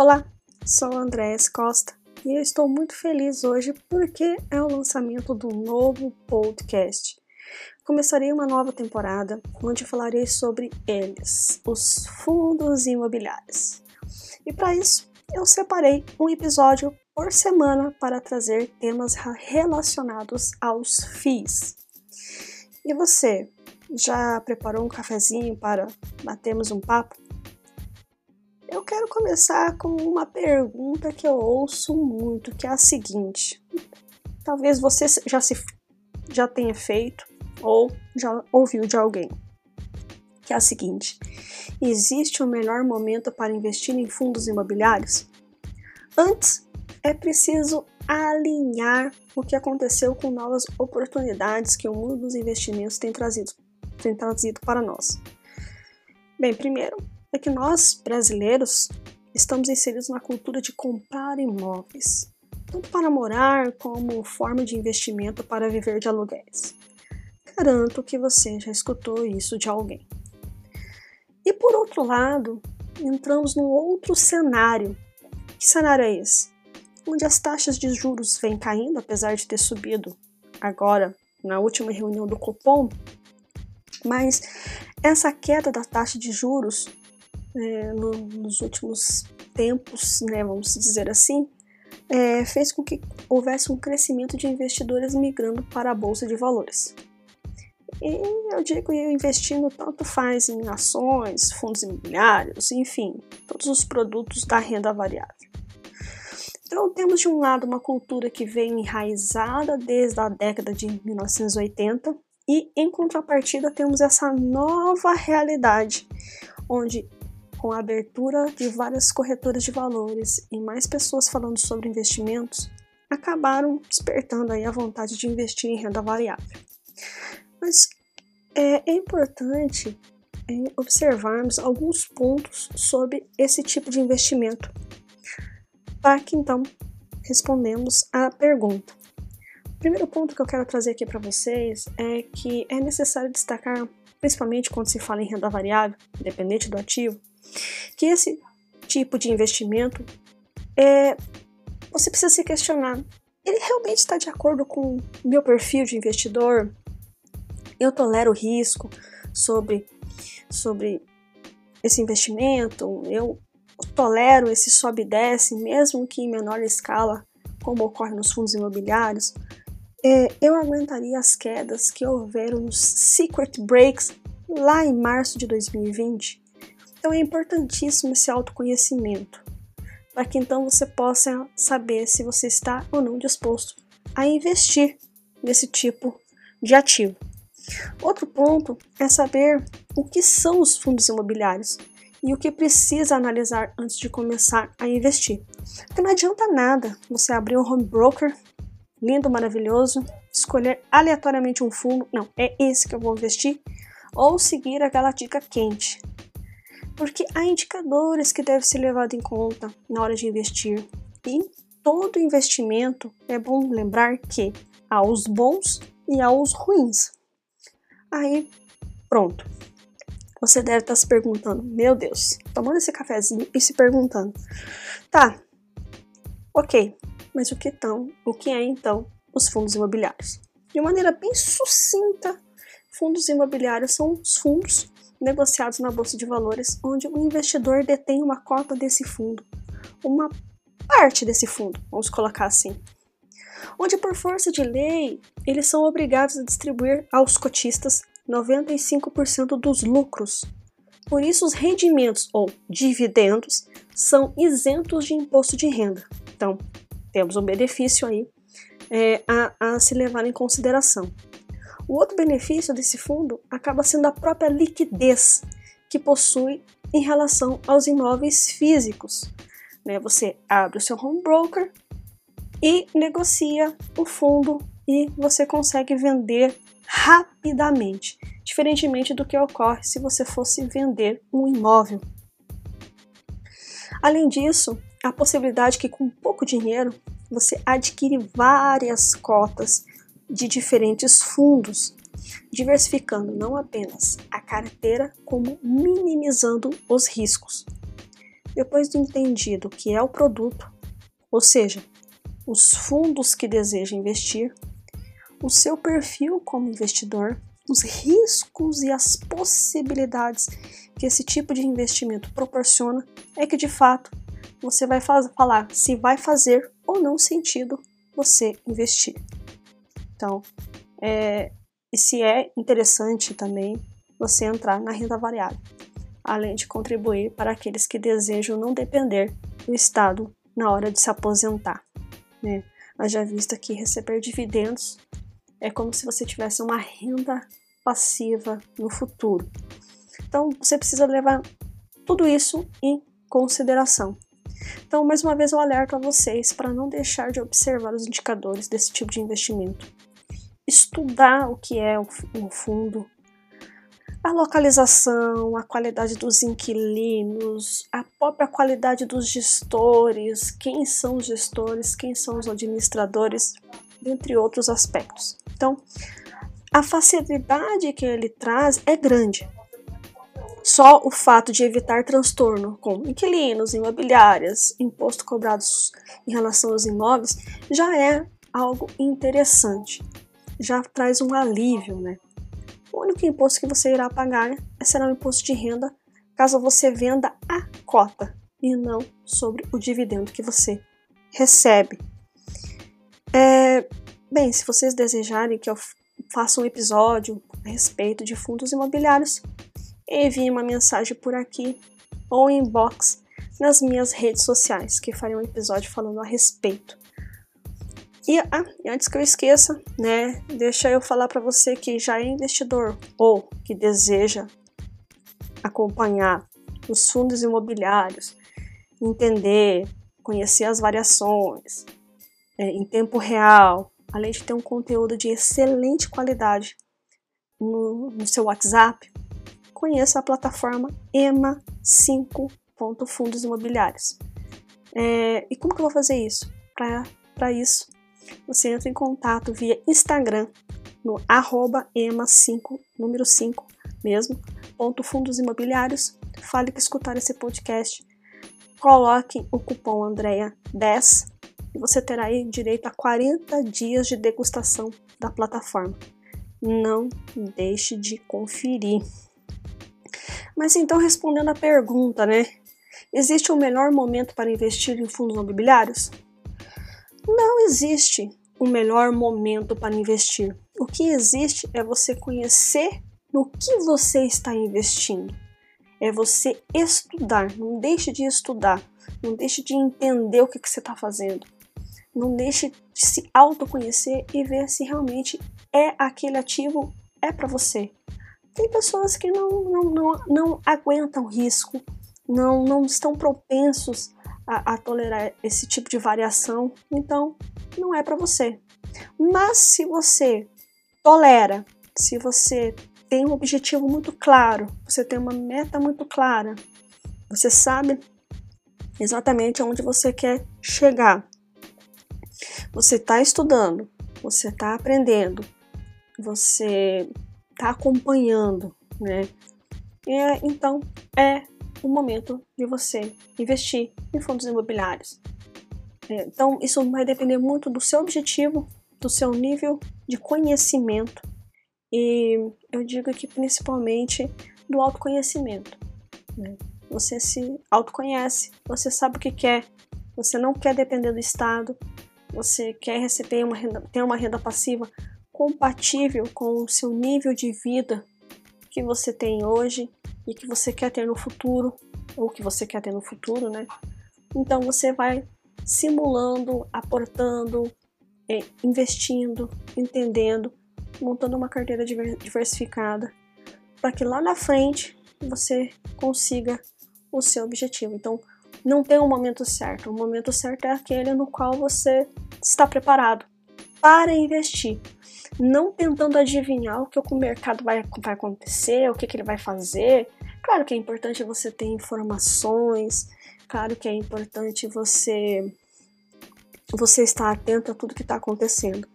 Olá, sou Andréas Costa e eu estou muito feliz hoje porque é o lançamento do novo podcast. Começarei uma nova temporada onde falarei sobre eles, os fundos imobiliários. E para isso, eu separei um episódio por semana para trazer temas relacionados aos FIIs. E você, já preparou um cafezinho para batermos um papo? Eu quero começar com uma pergunta que eu ouço muito, que é a seguinte. Talvez você já se já tenha feito ou já ouviu de alguém. Que é a seguinte: existe o um melhor momento para investir em fundos imobiliários? Antes, é preciso alinhar o que aconteceu com novas oportunidades que o mundo dos investimentos tem trazido, tem trazido para nós. Bem, primeiro, é que nós, brasileiros, estamos inseridos na cultura de comprar imóveis, tanto para morar como forma de investimento para viver de aluguéis. Garanto que você já escutou isso de alguém. E por outro lado, entramos num outro cenário. Que cenário é esse? Onde as taxas de juros vêm caindo, apesar de ter subido agora na última reunião do Copom, mas essa queda da taxa de juros é, no, nos últimos tempos, né, vamos dizer assim, é, fez com que houvesse um crescimento de investidores migrando para a bolsa de valores. E eu digo investindo tanto faz em ações, fundos imobiliários, enfim, todos os produtos da renda variável. Então temos de um lado uma cultura que vem enraizada desde a década de 1980 e em contrapartida temos essa nova realidade onde com a abertura de várias corretoras de valores e mais pessoas falando sobre investimentos, acabaram despertando aí a vontade de investir em renda variável. Mas é, é importante é, observarmos alguns pontos sobre esse tipo de investimento, para que então respondemos à pergunta. O primeiro ponto que eu quero trazer aqui para vocês é que é necessário destacar, principalmente quando se fala em renda variável, independente do ativo, que esse tipo de investimento é, você precisa se questionar: ele realmente está de acordo com o meu perfil de investidor? Eu tolero risco sobre, sobre esse investimento? Eu tolero esse sobe e desce, mesmo que em menor escala, como ocorre nos fundos imobiliários? É, eu aguentaria as quedas que houveram nos Secret Breaks lá em março de 2020? Então é importantíssimo esse autoconhecimento, para que então você possa saber se você está ou não disposto a investir nesse tipo de ativo. Outro ponto é saber o que são os fundos imobiliários e o que precisa analisar antes de começar a investir. Porque não adianta nada você abrir um home broker lindo, maravilhoso, escolher aleatoriamente um fundo, não, é esse que eu vou investir, ou seguir aquela dica quente porque há indicadores que devem ser levados em conta na hora de investir. E todo investimento é bom lembrar que há os bons e há os ruins. Aí, pronto. Você deve estar se perguntando, meu Deus, tomando esse cafezinho e se perguntando, tá, ok, mas o que, tão, o que é então os fundos imobiliários? De maneira bem sucinta, fundos imobiliários são os fundos negociados na bolsa de valores, onde o investidor detém uma cota desse fundo, uma parte desse fundo, vamos colocar assim. Onde, por força de lei, eles são obrigados a distribuir aos cotistas 95% dos lucros. Por isso, os rendimentos ou dividendos são isentos de imposto de renda. Então, temos um benefício aí é, a, a se levar em consideração. O outro benefício desse fundo acaba sendo a própria liquidez que possui em relação aos imóveis físicos. Né? Você abre o seu home broker e negocia o fundo e você consegue vender rapidamente, diferentemente do que ocorre se você fosse vender um imóvel. Além disso, a possibilidade que com pouco dinheiro você adquire várias cotas de diferentes fundos, diversificando não apenas a carteira, como minimizando os riscos. Depois de entendido que é o produto, ou seja, os fundos que deseja investir, o seu perfil como investidor, os riscos e as possibilidades que esse tipo de investimento proporciona, é que de fato você vai falar se vai fazer ou não sentido você investir. Então, é, se é interessante também você entrar na renda variável, além de contribuir para aqueles que desejam não depender do Estado na hora de se aposentar. Né? já vista que receber dividendos é como se você tivesse uma renda passiva no futuro. Então, você precisa levar tudo isso em consideração. Então, mais uma vez, eu alerto a vocês para não deixar de observar os indicadores desse tipo de investimento estudar o que é o fundo, a localização, a qualidade dos inquilinos, a própria qualidade dos gestores, quem são os gestores, quem são os administradores, dentre outros aspectos. Então, a facilidade que ele traz é grande. Só o fato de evitar transtorno com inquilinos, imobiliárias, imposto cobrados em relação aos imóveis já é algo interessante já traz um alívio, né? O único imposto que você irá pagar será o imposto de renda caso você venda a cota e não sobre o dividendo que você recebe. É, bem, se vocês desejarem que eu faça um episódio a respeito de fundos imobiliários, envie uma mensagem por aqui ou inbox nas minhas redes sociais, que farei um episódio falando a respeito. E, ah, antes que eu esqueça, né, deixa eu falar para você que já é investidor ou que deseja acompanhar os fundos imobiliários, entender, conhecer as variações é, em tempo real, além de ter um conteúdo de excelente qualidade no, no seu WhatsApp, conheça a plataforma EMA 5.fundos imobiliários. É, e como que eu vou fazer isso? Para isso, você entra em contato via Instagram no arroba ema5, número 5 mesmo, ponto fundos imobiliários. Fale que escutar esse podcast. Coloque o cupom Andrea10 e você terá aí direito a 40 dias de degustação da plataforma. Não deixe de conferir. Mas então, respondendo a pergunta, né? Existe um melhor momento para investir em fundos imobiliários? Não existe o melhor momento para investir. O que existe é você conhecer no que você está investindo. É você estudar. Não deixe de estudar. Não deixe de entender o que, que você está fazendo. Não deixe de se autoconhecer e ver se realmente é aquele ativo é para você. Tem pessoas que não, não, não, não aguentam risco, não, não estão propensos a, a tolerar esse tipo de variação, então não é para você. Mas se você tolera, se você tem um objetivo muito claro, você tem uma meta muito clara, você sabe exatamente aonde você quer chegar. Você está estudando, você está aprendendo, você está acompanhando, né? É, então é o momento de você investir em fundos imobiliários. É, então, isso vai depender muito do seu objetivo, do seu nível de conhecimento e eu digo aqui principalmente do autoconhecimento. Né? Você se autoconhece, você sabe o que quer, você não quer depender do Estado, você quer receber uma renda, ter uma renda passiva compatível com o seu nível de vida que você tem hoje e que você quer ter no futuro, ou que você quer ter no futuro, né? Então você vai simulando, aportando, é, investindo, entendendo, montando uma carteira diversificada, para que lá na frente você consiga o seu objetivo. Então, não tem um momento certo. O momento certo é aquele no qual você está preparado para investir não tentando adivinhar o que o mercado vai, vai acontecer, o que, que ele vai fazer. Claro que é importante você ter informações, claro que é importante você você estar atento a tudo que está acontecendo,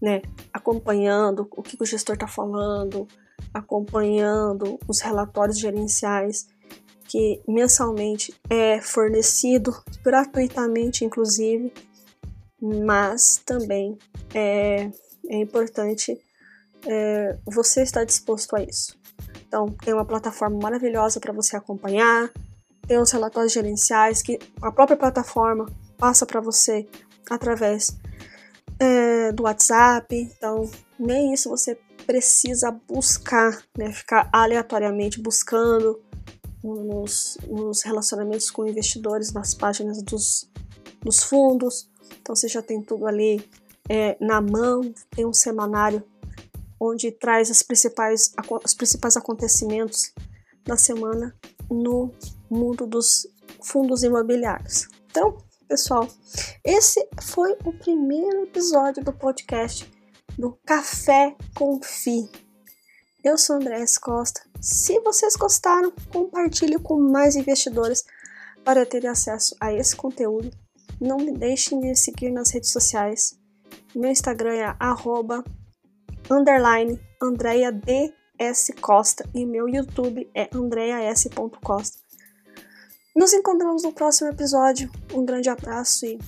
né? Acompanhando o que o gestor está falando, acompanhando os relatórios gerenciais. que mensalmente é fornecido gratuitamente, inclusive, mas também é, é importante é, você estar disposto a isso. Então, tem uma plataforma maravilhosa para você acompanhar, tem os relatórios gerenciais que a própria plataforma passa para você através é, do WhatsApp. Então, nem isso você precisa buscar, né? Ficar aleatoriamente buscando nos, nos relacionamentos com investidores, nas páginas dos, dos fundos. Então você já tem tudo ali é, na mão, tem um semanário onde traz as principais, os principais acontecimentos da semana no mundo dos fundos imobiliários. Então, pessoal, esse foi o primeiro episódio do podcast do Café com Fi. Eu sou Andrés Costa. Se vocês gostaram, compartilhe com mais investidores para terem acesso a esse conteúdo. Não me deixem de seguir nas redes sociais. Meu Instagram é arroba, underline Andrea DS Costa e meu YouTube é andreas.costa. Nos encontramos no próximo episódio. Um grande abraço e